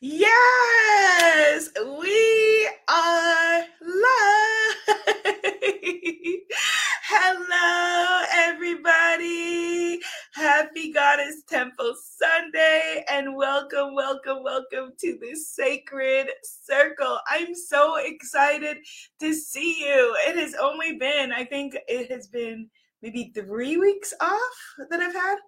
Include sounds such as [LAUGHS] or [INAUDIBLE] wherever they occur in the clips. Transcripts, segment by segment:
Yes, we are live. [LAUGHS] Hello, everybody. Happy Goddess Temple Sunday, and welcome, welcome, welcome to this sacred circle. I'm so excited to see you. It has only been, I think it has been maybe three weeks off that I've had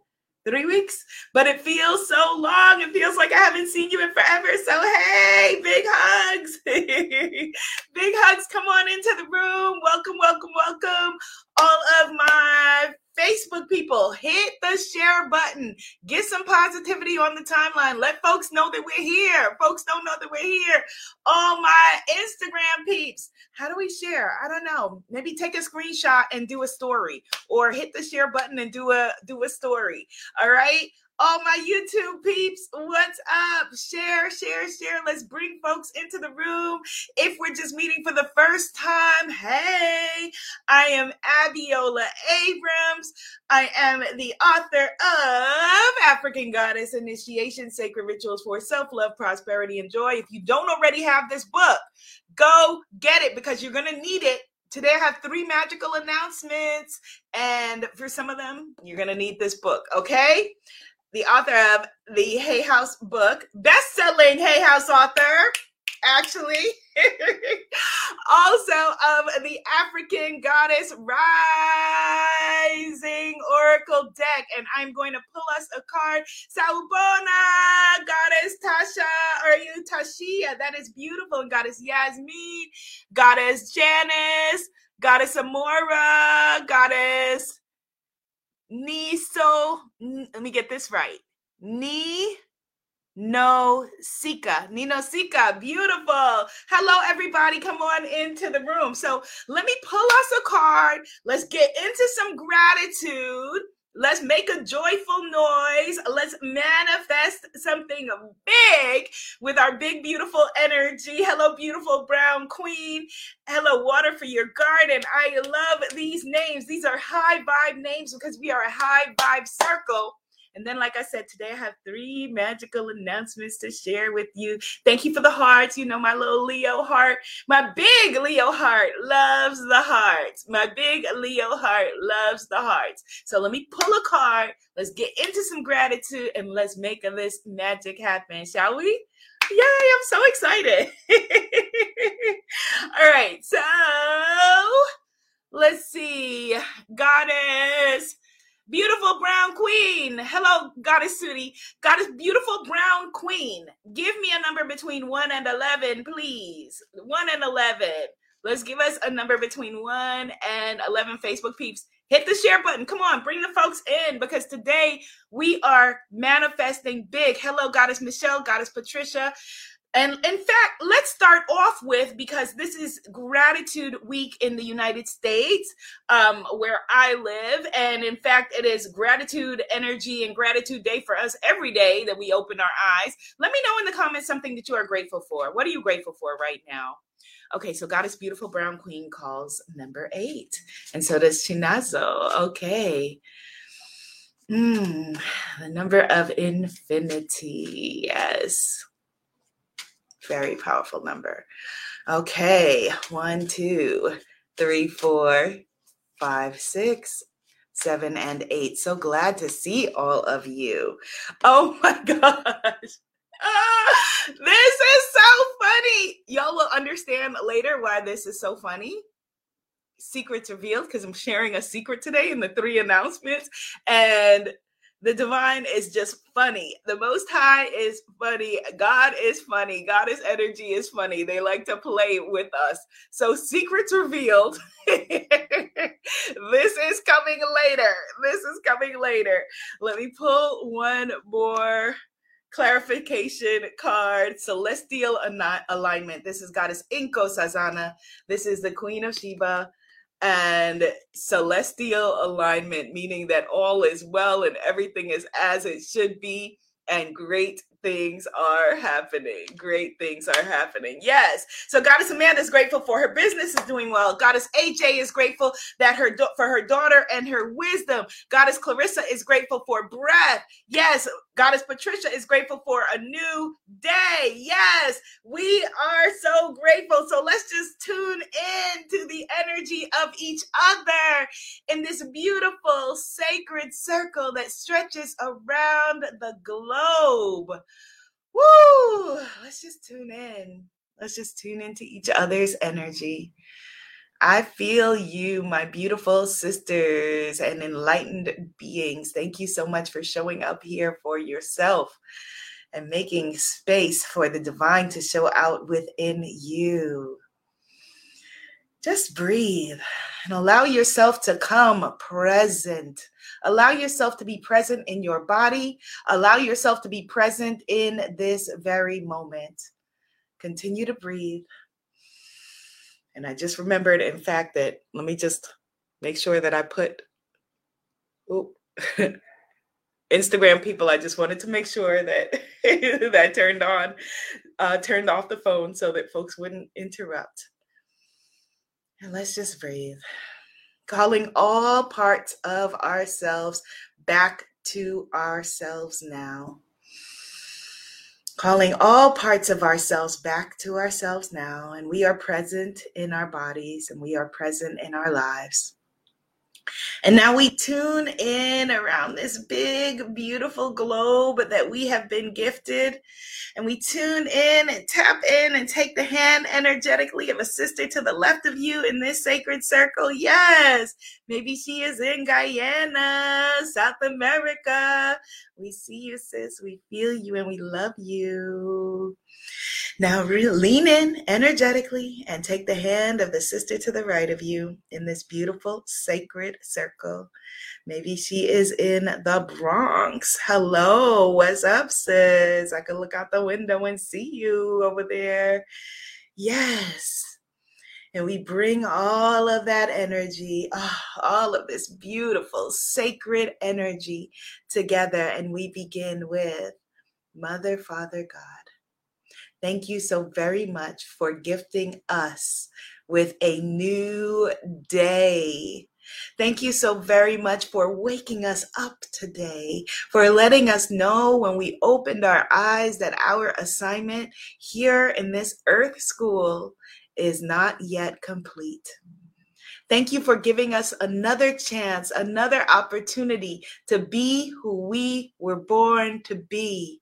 three weeks, but it feels so long. It feels like I haven't seen you in forever. So, hey, big hugs. [LAUGHS] big hugs. Come on into the room. Welcome, welcome, welcome. All of my Facebook people, hit the share button. Get some positivity on the timeline. Let folks know that we're here. Folks don't know that we're here. All my Instagram peeps, how do we share? I don't know. Maybe take a screenshot and do a story or hit the share button and do a do a story. All right? All my YouTube peeps, what's up? Share, share, share. Let's bring folks into the room. If we're just meeting for the first time, hey, I am Abiola Abrams. I am the author of African Goddess Initiation Sacred Rituals for Self Love, Prosperity, and Joy. If you don't already have this book, go get it because you're going to need it Today I have three magical announcements, and for some of them, you're to need this book, okay? The author of the Hay House book, best-selling Hay House author, actually. [LAUGHS] also of the African Goddess Rising Oracle deck. And I'm going to pull us a card. Sawubona, Goddess Tasha, or you Tashia. That is beautiful. And Goddess Yasmin, Goddess Janice, Goddess Amora, Goddess Niso, let me get this right. Ni no Sika. Nino Sika. Beautiful. Hello, everybody. Come on into the room. So let me pull us a card. Let's get into some gratitude. Let's make a joyful noise. Let's manifest something big with our big, beautiful energy. Hello, beautiful brown queen. Hello, water for your garden. I love these names. These are high vibe names because we are a high vibe circle. And then, like I said, today I have three magical announcements to share with you. Thank you for the hearts. You know, my little Leo heart, my big Leo heart loves the hearts. My big Leo heart loves the hearts. So let me pull a card. Let's get into some gratitude and let's make this magic happen, shall we? Yay, I'm so excited. [LAUGHS] All right, so let's see. Goddess Beautiful brown queen. Hello, Goddess Sudi. Goddess, beautiful brown queen. Give me a number between 1 and 11, please. 1 and 11. Let's give us a number between 1 and 11 Facebook peeps. Hit the share button. Come on, bring the folks in because today we are manifesting big. Hello, Goddess Michelle, Goddess Patricia. And in fact, let's start off with because this is Gratitude Week in the United States, um, where I live. And in fact, it is Gratitude Energy and Gratitude Day for us every day that we open our eyes. Let me know in the comments something that you are grateful for. What are you grateful for right now? Okay, so Goddess Beautiful Brown Queen calls number eight. And so does Chinazo. Okay. Mm, the number of infinity. Yes very powerful number. Okay, one, two, three, four, five, six, seven, and eight. So glad to see all of you. Oh [LAUGHS] my gosh. Ah, [LAUGHS] this is so funny. Y'all will understand later why this is so funny. Secrets revealed because I'm sharing a secret today in the three announcements. And the divine is just funny. The most high is funny. God is funny. Goddess energy is funny. They like to play with us. So, secrets revealed. [LAUGHS] this is coming later. This is coming later. Let me pull one more clarification card celestial alignment this is goddess Nkosazana this is the queen of sheba and celestial alignment, meaning that all is well and everything is as it should be, and great things are happening. Great things are happening. Yes. So Goddess Amanda is grateful for her business is doing well. Goddess AJ is grateful that her for her daughter and her wisdom. Goddess Clarissa is grateful for breath. Yes. Goddess Patricia is grateful for a new day. Yes, we are so grateful. So let's just tune in to the energy of each other in this beautiful sacred circle that stretches around the globe. Woo! Let's just tune in. Let's just tune into each other's energy. I feel you, my beautiful sisters and enlightened beings. Thank you so much for showing up here for yourself and making space for the divine to show out within you. Just breathe and allow yourself to come present. Allow yourself to be present in your body. Allow yourself to be present in this very moment. Continue to breathe. And I just remembered, in fact, that let me just make sure that I put oh, [LAUGHS] Instagram people. I just wanted to make sure that [LAUGHS] that turned on, uh, turned off the phone so that folks wouldn't interrupt. And let's just breathe, calling all parts of ourselves back to ourselves now calling all parts of ourselves back to ourselves now. And we are present in our bodies and we are present in our lives. And now we tune in around this big, beautiful globe that we have been gifted. And we tune in and tap in and take the hand energetically of a sister to the left of you in this sacred circle. Yes, maybe she is in Guyana, South America. We see you, sis. We feel you and we love you. Now re- lean in energetically and take the hand of the sister to the right of you in this beautiful sacred circle. Maybe she is in the Bronx. Hello, what's up, sis? I can look out the window and see you over there. Yes. And we bring all of that energy, oh, all of this beautiful, sacred energy together, and we begin with Mother, Father, God. Thank you so very much for gifting us with a new day. Thank you so very much for waking us up today, for letting us know when we opened our eyes that our assignment here in this earth school is not yet complete. Thank you for giving us another chance, another opportunity to be who we were born to be.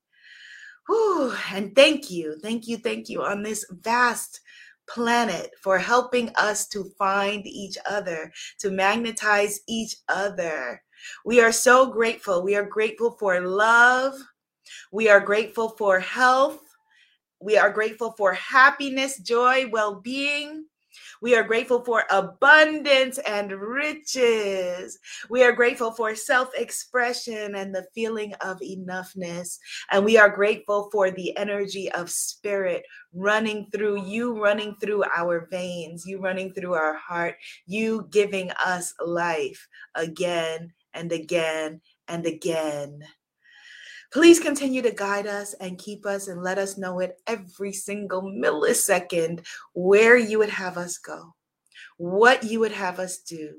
Whew, and thank you, thank you, thank you on this vast planet for helping us to find each other, to magnetize each other. We are so grateful. We are grateful for love. We are grateful for health. We are grateful for happiness, joy, well being. We are grateful for abundance and riches. We are grateful for self expression and the feeling of enoughness. And we are grateful for the energy of spirit running through you, running through our veins, you running through our heart, you giving us life again and again and again. Please continue to guide us and keep us and let us know at every single millisecond where you would have us go, what you would have us do,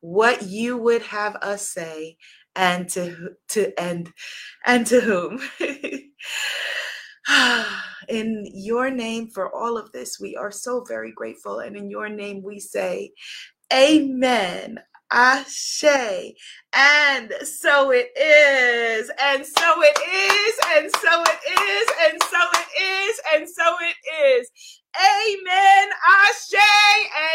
what you would have us say, and to to end and to whom. [SIGHS] in your name for all of this, we are so very grateful. And in your name, we say, Amen. Ashe. And so it is, and so it is, and so it is, and so it is, and so it is. Amen. Ashe.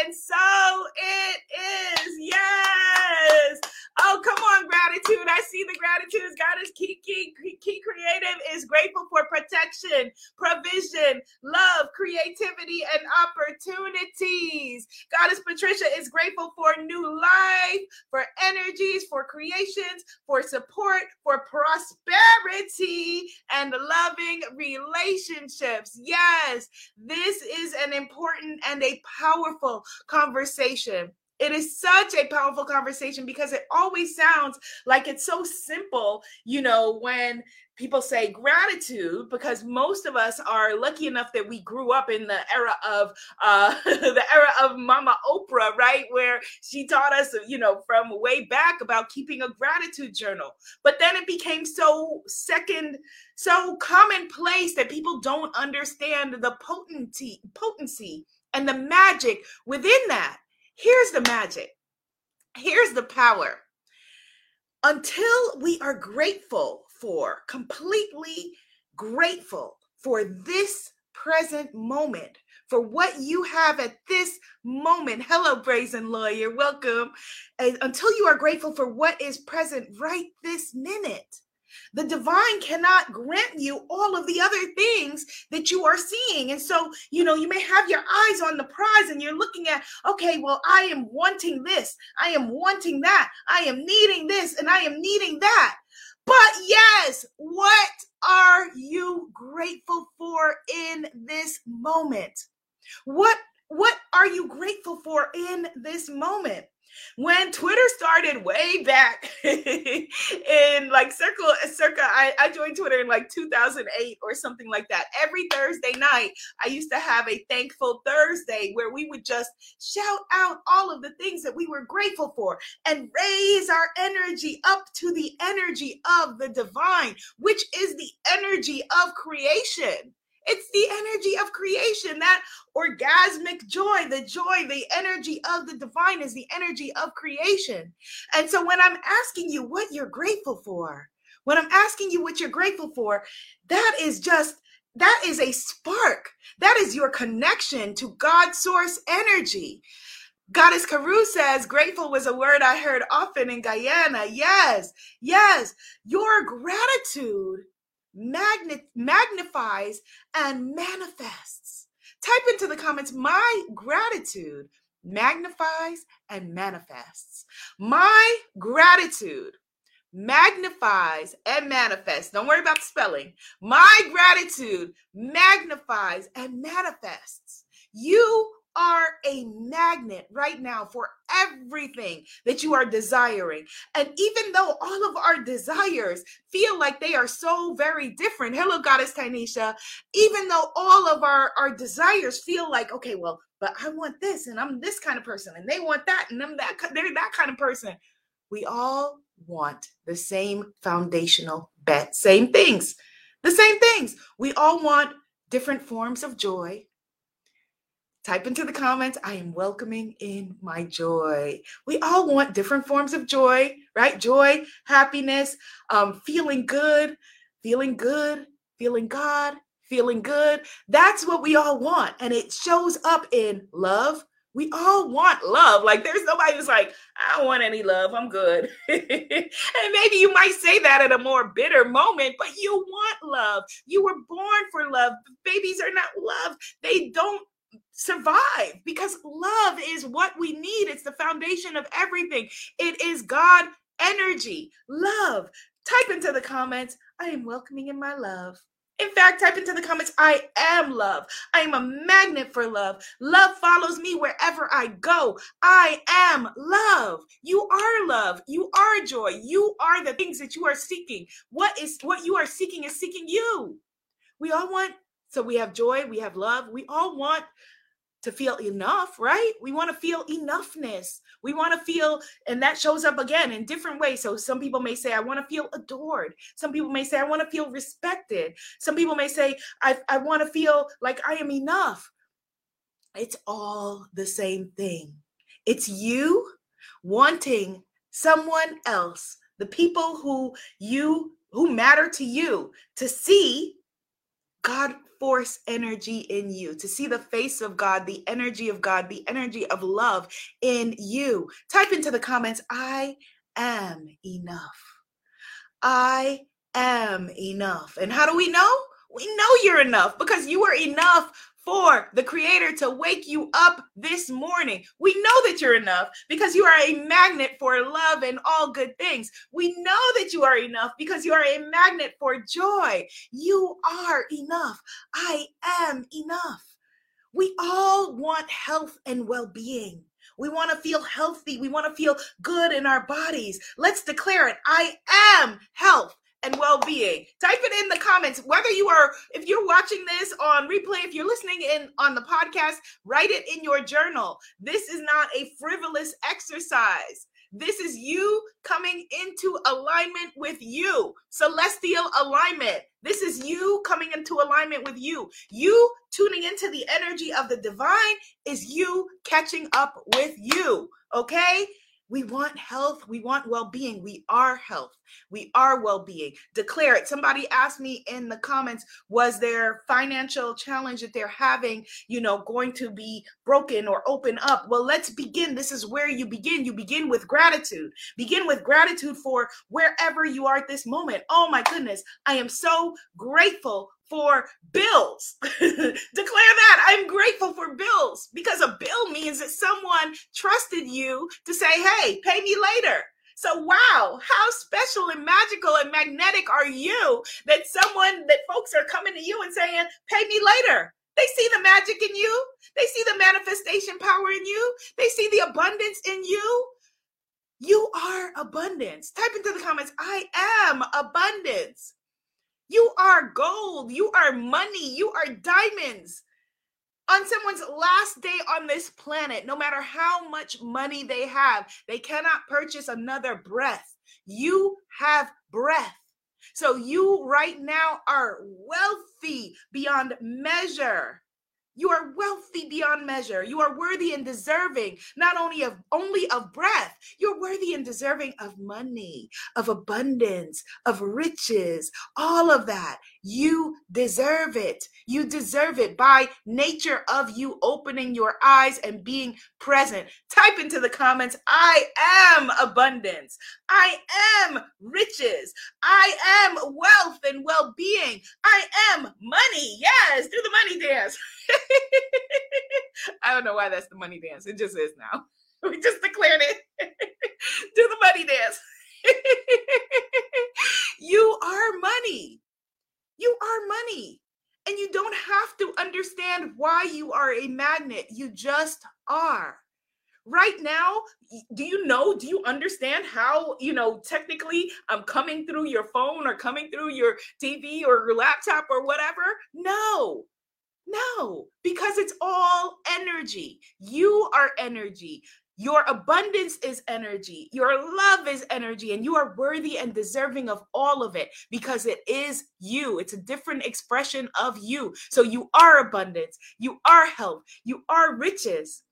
And so it is. Yes. Oh, come on, gratitude. I see the gratitudes. God is key, key, key creative is grateful for protection, provision, love, creativity, and opportunities. Goddess Patricia is grateful for new life, for energies, for creations, for support, for prosperity, and loving relationships. Yes, this is an important and a powerful conversation It is such a powerful conversation because it always sounds like it's so simple, you know, when people say gratitude because most of us are lucky enough that we grew up in the era of uh [LAUGHS] the era of mama oprah right? Where she taught us you know from way back about keeping a gratitude journal. But then it became so second so commonplace that people don't understand the potency potency and the magic within that here's the magic here's the power until we are grateful for, completely grateful for this present moment, for what you have at this moment. Hello, Brazen Lawyer. Welcome. And until you are grateful for what is present right this minute. The divine cannot grant you all of the other things that you are seeing. And so, you know, you may have your eyes on the prize and you're looking at, okay, well, I am wanting this, I am wanting that, I am needing this, and I am needing that. But yes, what are you grateful for in this moment? What what are you grateful for in this moment? When Twitter started way back [LAUGHS] in like circle circa I, I joined Twitter in like 2008 or something like that. Every Thursday night, I used to have a thankful Thursday where we would just shout out all of the things that we were grateful for and raise our energy up to the energy of the divine, which is the energy of creation. It's the energy of creation, that orgasmic joy, the joy, the energy of the divine is the energy of creation. And so when I'm asking you what you're grateful for, when I'm asking you what you're grateful for, that is just that is a spark. That is your connection to God source energy. Goddess Carew says, grateful was a word I heard often in Guyana. Yes, yes. Your gratitude magnet, magnifies and manifests. Type into the comments, my gratitude magnifies and manifests. My gratitude magnifies and manifests. Don't worry about the spelling. My gratitude magnifies and manifests. You are a magnet right now for everything that you are desiring. And even though all of our desires feel like they are so very different, hello, Goddess Tanisha, even though all of our, our desires feel like, okay, well, but I want this and I'm this kind of person and they want that and I'm that, they're that kind of person. We all want the same foundational bet, same things, the same things. We all want different forms of joy, Type into the comments, I am welcoming in my joy. We all want different forms of joy, right? Joy, happiness, um, feeling good, feeling good, feeling God, feeling good. That's what we all want. And it shows up in love. We all want love. Like there's nobody who's like, I don't want any love. I'm good. [LAUGHS] and maybe you might say that at a more bitter moment, but you want love. You were born for love. Babies are not loved. They don't survive because love is what we need. It's the foundation of everything. It is God energy, love. Type into the comments, I am welcoming in my love. In fact, type into the comments, I am love. I am a magnet for love. Love follows me wherever I go. I am love. You are love. You are joy. You are the things that you are seeking. What is what you are seeking is seeking you. We all want, so we have joy, we have love. We all want to feel enough, right? We want to feel enoughness. We want to feel, and that shows up again in different ways. So some people may say, I want to feel adored. Some people may say, I want to feel respected. Some people may say, I, I want to feel like I am enough. It's all the same thing. It's you wanting someone else, the people who you who matter to you, to see God force energy in you, to see the face of God, the energy of God, the energy of love in you. Type into the comments, I am enough. I am enough. And how do we know? We know you're enough because you are enough for the creator to wake you up this morning. We know that you're enough because you are a magnet for love and all good things. We know that you are enough because you are a magnet for joy. You are enough. I am enough. We all want health and well being. We want to feel healthy. We want to feel good in our bodies. Let's declare it. I am health and well-being. Type it in the comments. Whether you are, if you're watching this on replay, if you're listening in on the podcast, write it in your journal. This is not a frivolous exercise. This is you coming into alignment with you, celestial alignment. This is you coming into alignment with you. You tuning into the energy of the divine is you catching up with you. Okay? We want health. We want well being. We are health. We are well being. Declare it. Somebody asked me in the comments, was their financial challenge that they're having, you know, going to be broken or open up? Well, let's begin. This is where you begin. You begin with gratitude. Begin with gratitude for wherever you are at this moment. Oh my goodness. I am so grateful for bills. [LAUGHS] Declare that. I'm grateful for bills because a bill means that someone trusted you to say, hey, pay me later. So, wow, how special and magical and magnetic are you that someone, that folks are coming to you and saying, pay me later. They see the magic in you, they see the manifestation power in you, they see the abundance in you. You are abundance. Type into the comments, I am abundance. You are gold. You are money. You are diamonds. On someone's last day on this planet, no matter how much money they have, they cannot purchase another breath. You have breath. So you right now are wealthy beyond measure. You are wealthy beyond measure. You are worthy and deserving not only of only of breath, you're worthy and deserving of money, of abundance, of riches, all of that. You deserve it. You deserve it by nature of you opening your eyes and being present. Type into the comments, I am abundance. I am riches. I am wealth and well-being. I am money. Yes, do the money dance. [LAUGHS] I don't know why that's the money dance. It just is now. [LAUGHS] We just declared it. [LAUGHS] Do the money dance. you are money. You are money. And you don't have to understand why you are a magnet. You just are. Right now, do you know, do you understand how, you know, technically I'm coming through your phone or coming through your TV or your laptop or whatever? No. No, because it's all energy. You are energy. Your abundance is energy. Your love is energy. And you are worthy and deserving of all of it because it is you. It's a different expression of you. So you are abundance. You are health. You are riches.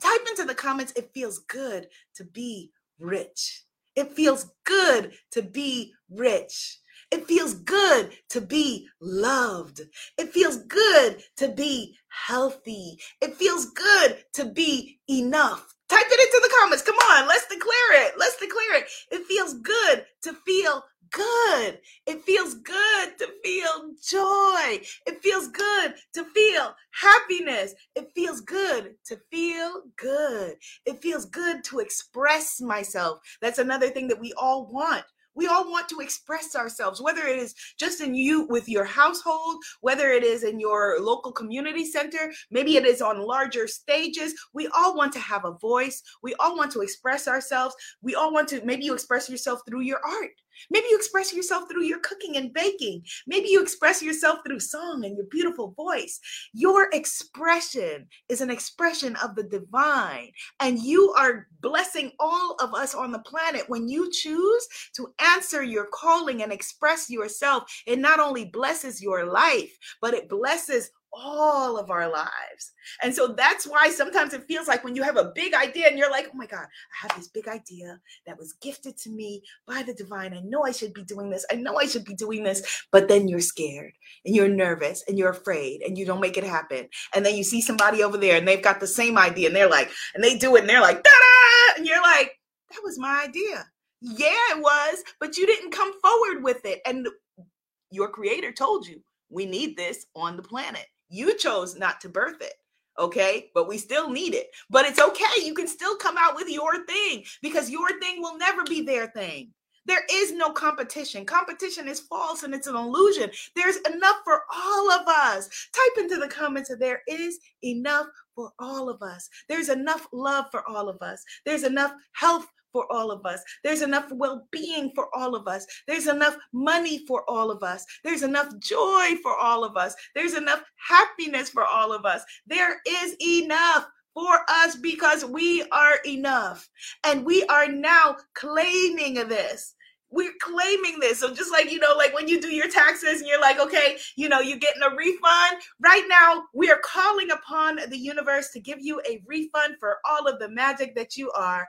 Type into the comments, it feels good to be rich. It feels good to be rich. It feels good to be loved. It feels good to be healthy. It feels good to be enough. Type it into the comments. Come on, let's declare it. Let's declare it. It feels good to feel good. It feels good to feel joy. It feels good to feel happiness. It feels good to feel good. It feels good to express myself. That's another thing that we all want. We all want to express ourselves, whether it is just in you with your household, whether it is in your local community center, maybe it is on larger stages. We all want to have a voice. We all want to express ourselves. We all want to, maybe you express yourself through your art. Maybe you express yourself through your cooking and baking. Maybe you express yourself through song and your beautiful voice. Your expression is an expression of the divine, and you are blessing all of us on the planet when you choose to answer your calling and express yourself. It not only blesses your life, but it blesses all of our lives. And so that's why sometimes it feels like when you have a big idea and you're like, oh my God, I have this big idea that was gifted to me by the divine. I know I should be doing this. I know I should be doing this. But then you're scared and you're nervous and you're afraid and you don't make it happen. And then you see somebody over there and they've got the same idea and they're like, and they do it and they're like, da. And you're like, that was my idea. Yeah, it was, but you didn't come forward with it. And your creator told you we need this on the planet. You chose not to birth it. Okay, but we still need it. But it's okay. You can still come out with your thing because your thing will never be their thing. There is no competition. Competition is false and it's an illusion. There's enough for all of us. Type into the comments that there is enough for all of us. There's enough love for all of us. There's enough health for all of us. There's enough well being for all of us. There's enough money for all of us. There's enough joy for all of us. There's enough happiness for all of us. There is enough for us because we are enough. And we are now claiming this we're claiming this. So just like, you know, like when you do your taxes and you're like, okay, you know, you're getting a refund. Right now, we are calling upon the universe to give you a refund for all of the magic that you are.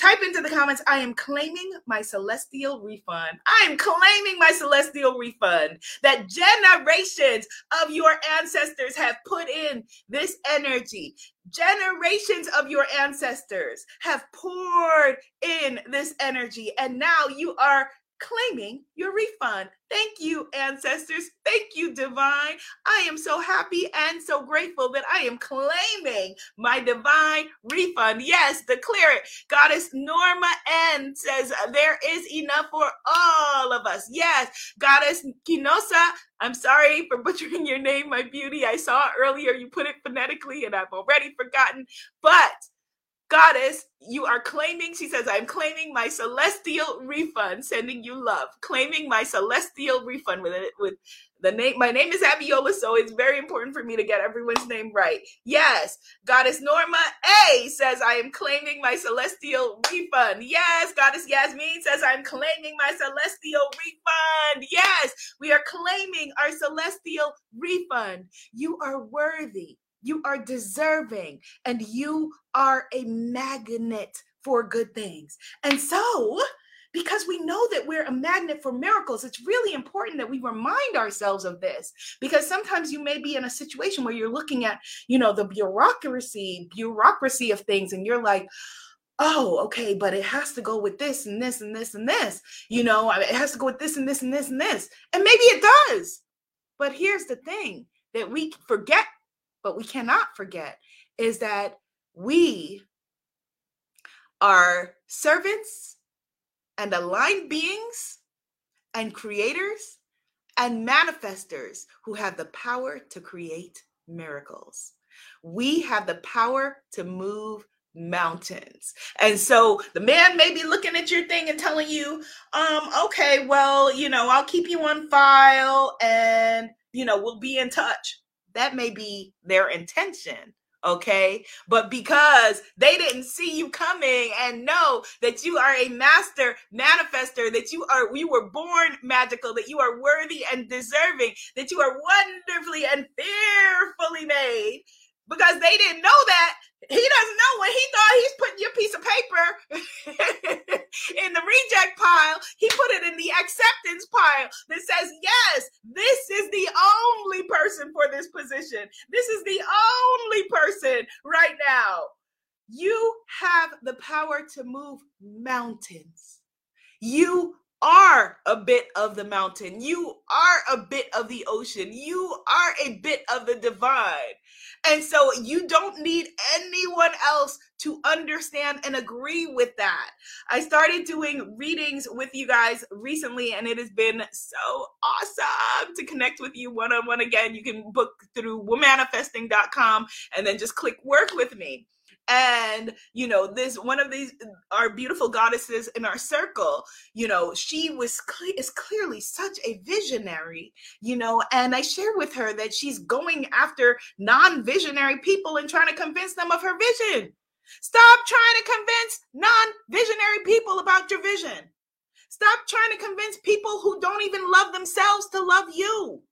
Type into the comments, I am claiming my celestial refund. I am claiming my celestial refund that generations of your ancestors have put in this energy. Generations of your ancestors have poured in this energy, and now you are claiming your refund. Thank you, ancestors. Thank you, divine. I am so happy and so grateful that I am claiming my divine refund. Yes, declare it. Goddess Norma N says uh, there is enough for all of us. Yes, Goddess Kinosa, I'm sorry for [LAUGHS] butchering your name, my beauty. I saw earlier you put it phonetically and I've already forgotten, but goddess, you are claiming, she says, I'm claiming my celestial refund, sending you love, claiming my celestial refund with it, with the name. My name is Abiola, so it's very important for me to get everyone's name right. Yes, goddess Norma A says, I am claiming my celestial refund. Yes, goddess Yasmin says, I'm claiming my celestial refund. Yes, we are claiming our celestial refund. You are worthy. You are deserving and you are a magnet for good things. And so, because we know that we're a magnet for miracles, it's really important that we remind ourselves of this. Because sometimes you may be in a situation where you're looking at, you know, the bureaucracy, bureaucracy of things, and you're like, oh, okay, but it has to go with this and this and this and this. You know, it has to go with this and this and this and this. And maybe it does. But here's the thing that we forget but we cannot forget is that we are servants and aligned beings and creators and manifestors who have the power to create miracles. We have the power to move mountains. And so the man may be looking at your thing and telling you, um, okay, well, you know, I'll keep you on file and, you know, we'll be in touch that may be their intention okay? But because they didn't see you coming and know that you are a master manifester that you are you were born magical that you are worthy and deserving that you are wonderfully and fearfully made because they didn't know that he doesn't know when he thought he's putting your piece of paper [LAUGHS] in the reject pile, he put it in the acceptance pile that says, Yes, this is the only person for this position. This is the only person right now. You have the power to move mountains. You are a bit of the mountain. You are a bit of the ocean. You are a bit of the divine. And so you don't need anyone else to understand and agree with that. I started doing readings with you guys recently, and it has been so awesome to connect with you one on one again. You can book through womanifesting.com and then just click work with me and you know this one of these uh, our beautiful goddesses in our circle you know she was cle- is clearly such a visionary you know and i share with her that she's going after non-visionary people and trying to convince them of her vision. Stop trying to convince non-visionary people about your vision. Stop trying to convince people who don't even love themselves to love you.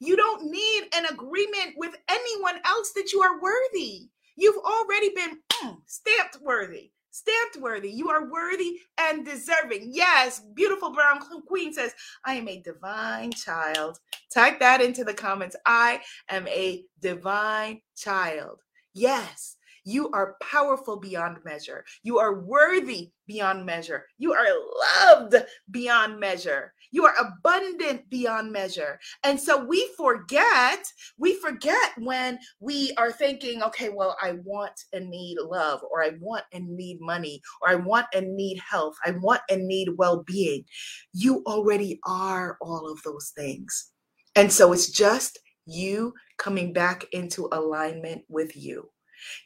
You don't need an agreement with anyone else that you are worthy You've already been mm, stamped worthy. Stamped worthy. You are worthy and deserving. Yes, beautiful brown queen says, I am a divine child. Type that into the comments. I am a divine child. Yes, You are powerful beyond measure. You are worthy beyond measure. You are loved beyond measure. You are abundant beyond measure. And so we forget, we forget when we are thinking, okay, well, I want and need love, or I want and need money, or I want and need health, I want and need well being. You already are all of those things. And so it's just you coming back into alignment with you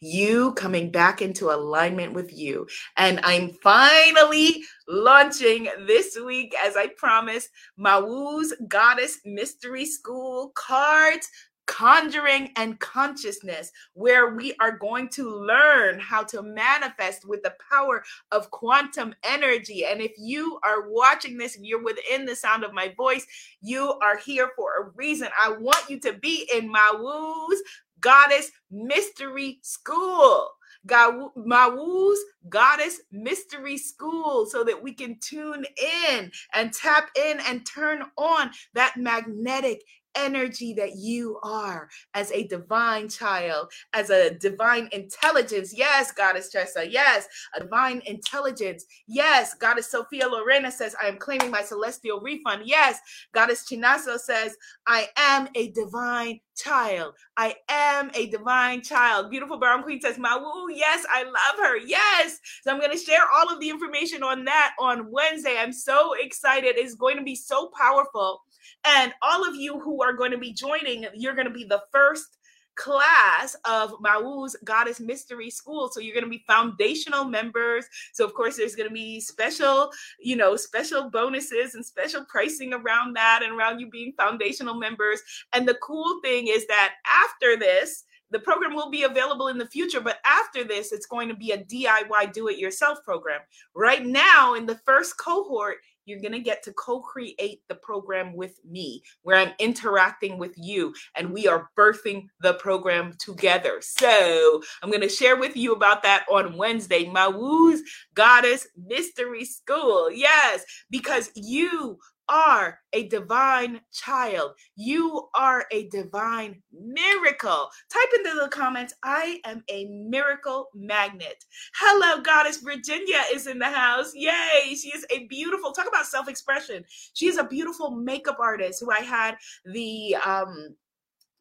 you coming back into alignment with you. And I'm finally launching this week, as I promised, Mawu's Goddess Mystery School cards conjuring and consciousness, where we are going to learn how to manifest with the power of quantum energy. And if you are watching this, if you're within the sound of my voice, you are here for a reason. I want you to be in Mawu's Goddess Mystery School. God, Mawu's Goddess Mystery School so that we can tune in and tap in and turn on that magnetic energy that you are as a divine child, as a divine intelligence. Yes, Goddess Tressa. Yes, a divine intelligence. Yes, Goddess Sophia Lorena says, I am claiming my celestial refund. Yes, Goddess Chinazo says, I am a divine child. I am a divine child. Beautiful Brown Queen says, Mawu, yes, I love her. Yes. So I'm going to share all of the information on that on Wednesday. I'm so excited. It's going to be so powerful. And all of you who are going to be joining, you're going to be the first class of Mawu's Goddess Mystery School. So you're going to be foundational members. So of course there's going to be special, you know, special bonuses and special pricing around that and around you being foundational members. And the cool thing is that after this, the program will be available in the future, but after this, it's going to be a DIY do it yourself program. Right now, in the first cohort, you're going to get to co create the program with me, where I'm interacting with you and we are birthing the program together. So I'm going to share with you about that on Wednesday. Mawu's Goddess Mystery School. Yes, because you are a divine child. You are a divine miracle. Type into the comments, I am a miracle magnet. Hello, Goddess Virginia is in the house. Yay. She is a beautiful, talk about self expression. She is a beautiful makeup artist who I had the, um,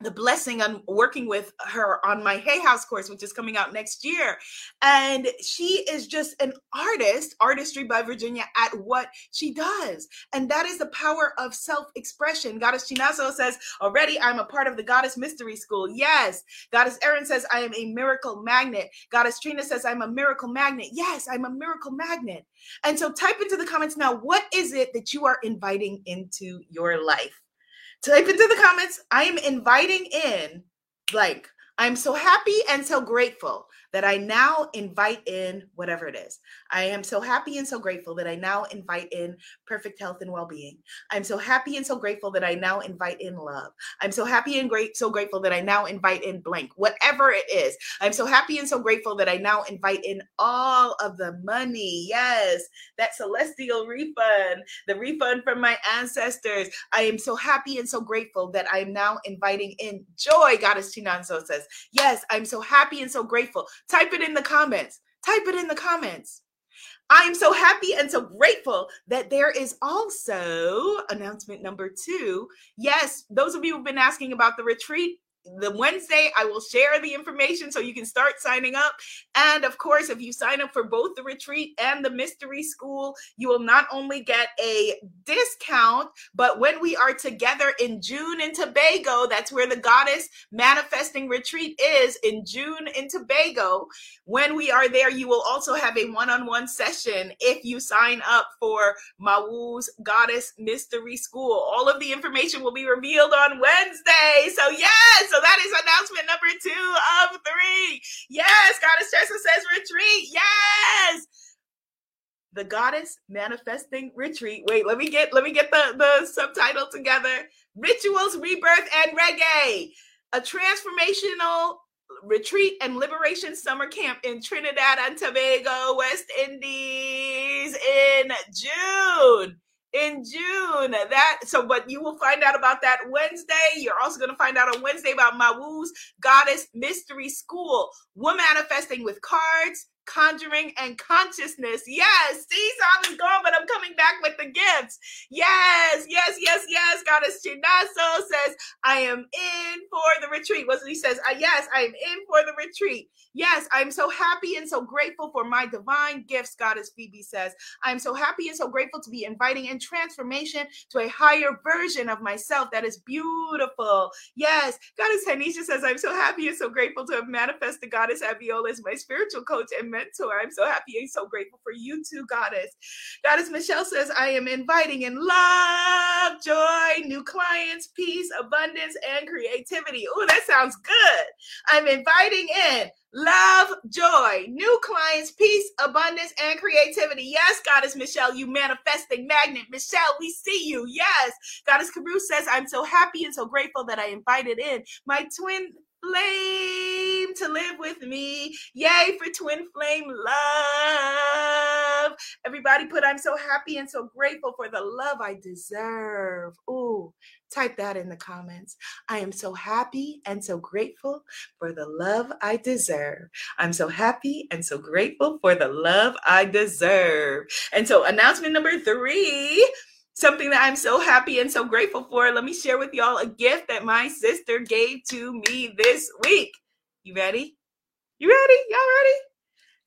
the blessing on working with her on my Hay House course, which is coming out next year. And she is just an artist, artistry by Virginia, at what she does. And that is the power of self expression. Goddess Chinazo says, already I'm a part of the Goddess Mystery School. Yes. Goddess Erin says, I am a miracle magnet. Goddess Trina says, I'm a miracle magnet. Yes, I'm a miracle magnet. And so type into the comments now, what is it that you are inviting into your life? Type into the comments. I am inviting in like I'm so happy and so grateful that I now invite in whatever it is. I am so happy and so grateful that I now invite in perfect health and well-being. I'm so happy and so grateful that I now invite in love. I'm so happy and great so grateful that I now invite in blank. Whatever it is. I'm so happy and so grateful that I now invite in all of the money. Yes, that celestial refund, the refund from my ancestors. I am so happy and so grateful that I am now inviting in joy, Goddess Chinazo says. Yes, I'm so happy and so grateful Type it in the comments. Type it in the comments. I am so happy and so grateful that there is also announcement number two. Yes, those of you who've been asking about the retreat, the Wednesday, I will share the information so you can start signing up. And of course, if you sign up for both the retreat and the mystery school, you will not only get a discount, but when we are together in June in Tobago, that's where the goddess manifesting retreat is in June in Tobago. When we are there, you will also have a one on one session if you sign up for Mawu's Goddess Mystery School. All of the information will be revealed on Wednesday. So, yes so that is announcement number two of three. Yes, Goddess Tressa says retreat. Yes. The goddess manifesting retreat. Wait, let me get let me get the, the subtitle together. Rituals, rebirth, and reggae. A transformational retreat and liberation summer camp in Trinidad and Tobago, West Indies in June in June. That so, but you will find out about that Wednesday. You're also going to find out on Wednesday about Mawu's Goddess Mystery School. We're manifesting with cards, conjuring and consciousness. Yes, see, so gone, but I'm coming back with the gifts. Yes, yes, yes, yes. Goddess Chinazo says, I am in for the retreat. What he says, uh, yes, I am in for the retreat. Yes, I'm so happy and so grateful for my divine gifts, Goddess Phoebe says. I'm so happy and so grateful to be inviting in transformation to a higher version of myself that is beautiful. Yes, Goddess Tanisha says, I'm so happy and so grateful to have manifested Goddess Abiola as my spiritual coach and mentor. I'm so happy and so grateful for you too, Goddess. Goddess Michelle says, I am inviting in love, joy, new clients, peace, abundance, and creativity. Oh, that sounds good. I'm inviting in love, joy, new clients, peace, abundance, and creativity. Yes, Goddess Michelle, you manifesting magnet. Michelle, we see you. Yes. Goddess Carew says, I'm so happy and so grateful that I invited in my twin flame to live with me. Yay for twin flame love. Everybody put, I'm so happy and so grateful for the love I deserve. Ooh, type that in the comments. I am so happy and so grateful for the love I deserve. I'm so happy and so grateful for the love I deserve. And so, announcement number three something that I'm so happy and so grateful for. Let me share with y'all a gift that my sister gave to me this week. You ready? You ready? Y'all ready?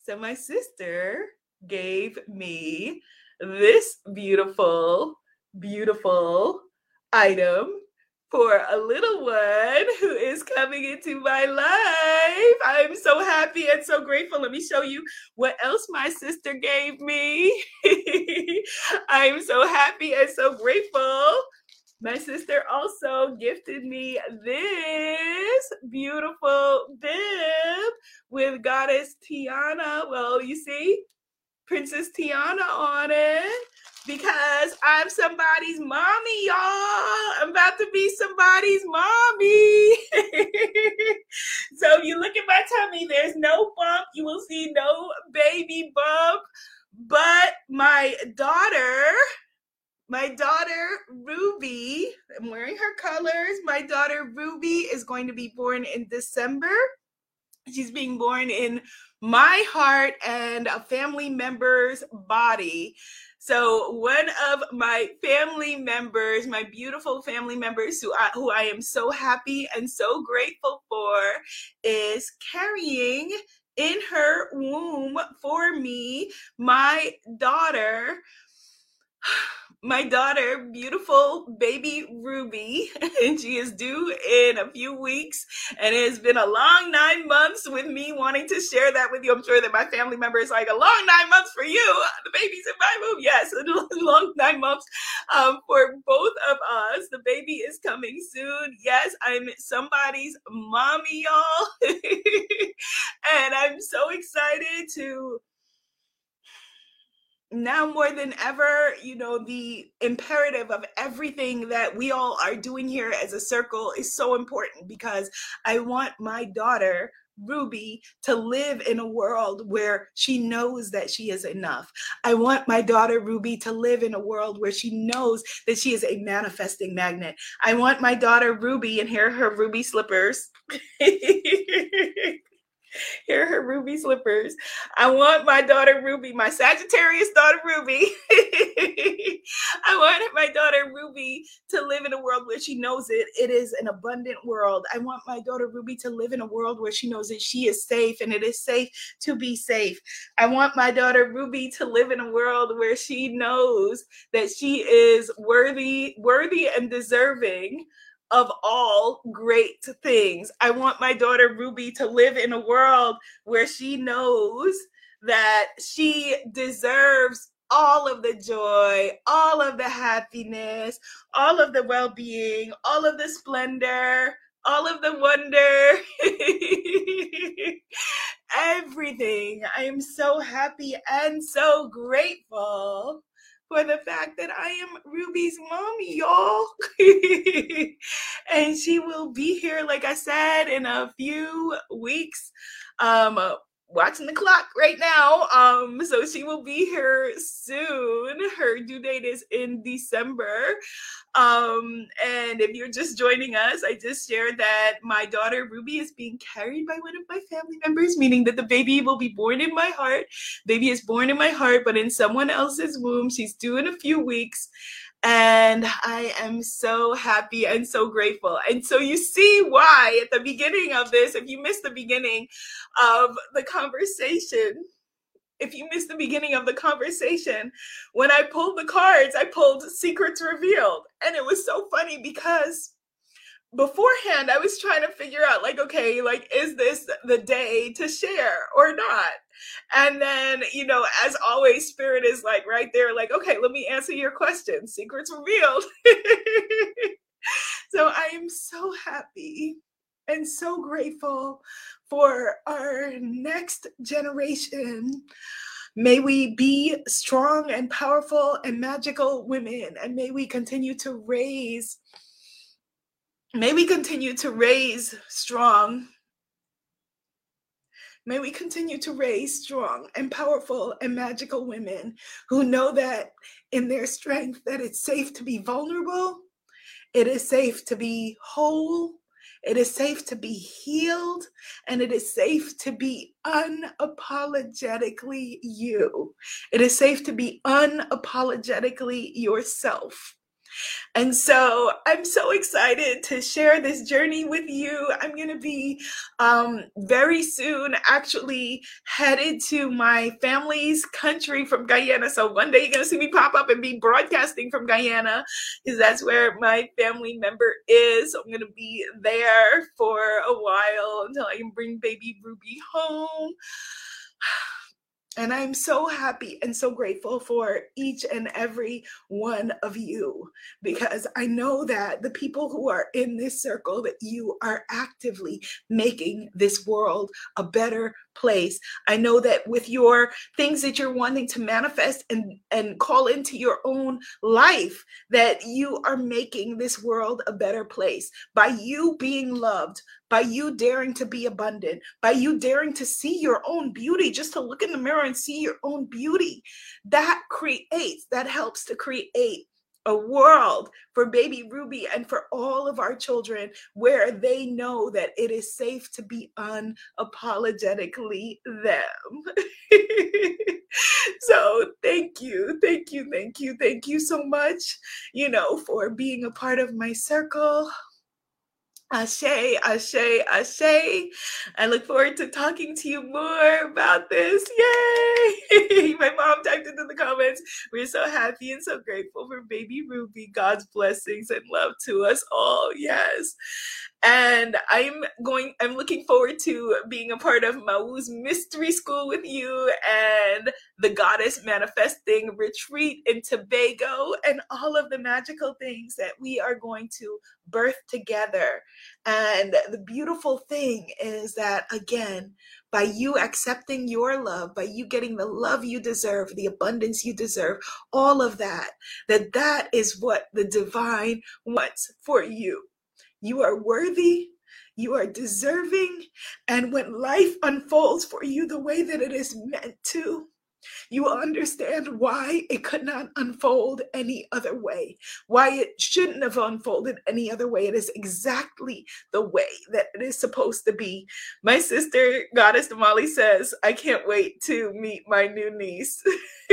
So, my sister gave me this beautiful, beautiful item for a little one who is coming into my life. I'm so happy and so grateful. Let me show you what else my sister gave me. [LAUGHS] I'm so happy and so grateful. My sister also gifted me this beautiful bib with Goddess Tiana. Well, you see, Princess Tiana on it because I'm somebody's mommy, y'all. I'm about to be somebody's mommy. [LAUGHS] so you look at my tummy, there's no bump. You will see no baby bump. But my daughter, my daughter Ruby, I'm wearing her colors. My daughter Ruby is going to be born in December. She's being born in my heart and a family member's body. So one of my family members, my beautiful family members who I, who I am so happy and so grateful for is carrying in her womb for me my daughter [SIGHS] [SIGHS] my daughter, beautiful baby Ruby, [LAUGHS] and she is due in a few weeks. And it has been a long nine months with me wanting to share that with you. I'm sure that my family member is like, a long nine months for you. The baby's in my womb. Yes, a [LAUGHS] long nine months um, for both of us. The baby is coming soon. Yes, I'm somebody's mommy, y'all. [LAUGHS] and I'm so excited to now more than ever, you know, the imperative of everything that we all are doing here as a circle is so important because I want my daughter Ruby to live in a world where she knows that she is enough. I want my daughter Ruby to live in a world where she knows that she is a manifesting magnet. I want my daughter Ruby, and here her Ruby slippers. [LAUGHS] Here her ruby slippers. I want my daughter Ruby, my Sagittarius daughter Ruby. [LAUGHS] I want my daughter Ruby to live in a world where she knows it. It is an abundant world. I want my daughter Ruby to live in a world where she knows that she is safe and it is safe to be safe. I want my daughter Ruby to live in a world where she knows that she is worthy, worthy and deserving of all great things. I want my daughter Ruby to live in a world where she knows that she deserves all of the joy, all of the happiness, all of the well being, all of the splendor, all of the wonder, [LAUGHS] everything. I am so happy and so grateful for the fact that I am Ruby's mommy, y'all. [LAUGHS] and she will be here, like I said, in a few weeks. Um, watching the clock right now. Um, so she will be here soon. Her due date is in December. Um, and if you're just joining us, I just shared that my daughter Ruby is being carried by one of my family members, meaning that the baby will be born in my heart. Baby is born in my heart, but in someone else's womb. She's due in a few weeks. And I am so happy and so grateful. And so you see why at the beginning of this, if you missed the beginning of the conversation, if you missed the beginning of the conversation, when I pulled the cards, I pulled Secrets Revealed. And it was so funny because beforehand, I was trying to figure out, like, okay, like, is this the day to share or not? And then, you know, as always, Spirit is like right there, like, okay, let me answer your question. Secrets revealed. [LAUGHS] so I am so happy and so grateful for our next generation. May we be strong and powerful and magical women, and may we continue to raise May we continue to raise strong. May we continue to raise strong and powerful and magical women who know that in their strength that it's safe to be vulnerable, it is safe to be whole, it is safe to be healed, and it is safe to be unapologetically you. It is safe to be unapologetically yourself. And so I'm so excited to share this journey with you. I'm going to be um, very soon actually headed to my family's country from Guyana. So one day you're going to see me pop up and be broadcasting from Guyana because that's where my family member is. So I'm going to be there for a while until I can bring baby Ruby home. And I'm so happy and so grateful for each and every one of you because I know that the people who are in this circle that you are actively making this world a better place. I know that with your things that you're wanting to manifest and and call into your own life that you are making this world a better place by you being loved, by you daring to be abundant, by you daring to see your own beauty, just to look in the mirror and see your own beauty. That creates, that helps to create a world for baby Ruby and for all of our children where they know that it is safe to be unapologetically them. [LAUGHS] so thank you, thank you, thank you, thank you so much, you know, for being a part of my circle. Ashe, Ashe, Ashe. I look forward to talking to you more about this. Yay! [LAUGHS] My mom typed into the comments. We're so happy and so grateful for baby Ruby. God's blessings and love to us all. Yes and I'm going, I'm looking forward to being a part of Mawu's Mystery School with you and the Goddess Manifesting Retreat in Tobago and all of the magical things that we are going to birth together. And the beautiful thing is that, again, by you accepting your love, by you getting the love you deserve, the abundance you deserve, all of that, that that is what the divine wants for you. You are worthy. You are deserving. And when life unfolds for you the way that it is meant to, you understand why it could not unfold any other way, why it shouldn't have unfolded any other way. It is exactly the way that it is supposed to be. My sister, Goddess Damali, says, I can't wait to meet my new niece. [LAUGHS]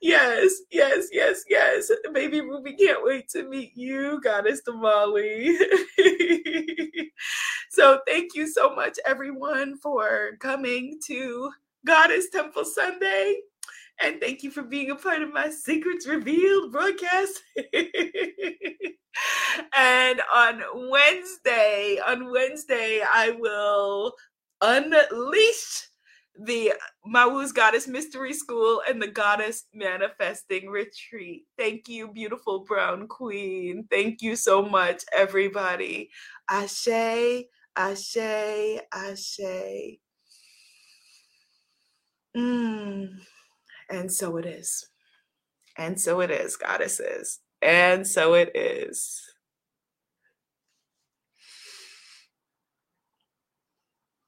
yes, yes, yes, yes. Baby Ruby can't wait to meet you, Goddess Damali. [LAUGHS] so thank you so much, everyone, for coming to Goddess Temple Sunday. And thank you for being a part of my Secrets Revealed broadcast. [LAUGHS] and on Wednesday, on Wednesday, I will unleash the Mawu's Goddess Mystery School and the Goddess Manifesting Retreat. Thank you, beautiful brown queen. Thank you so much, everybody. Ashe, ashe, ashe. Mm. And so it is. And so it is, goddesses. And so it is.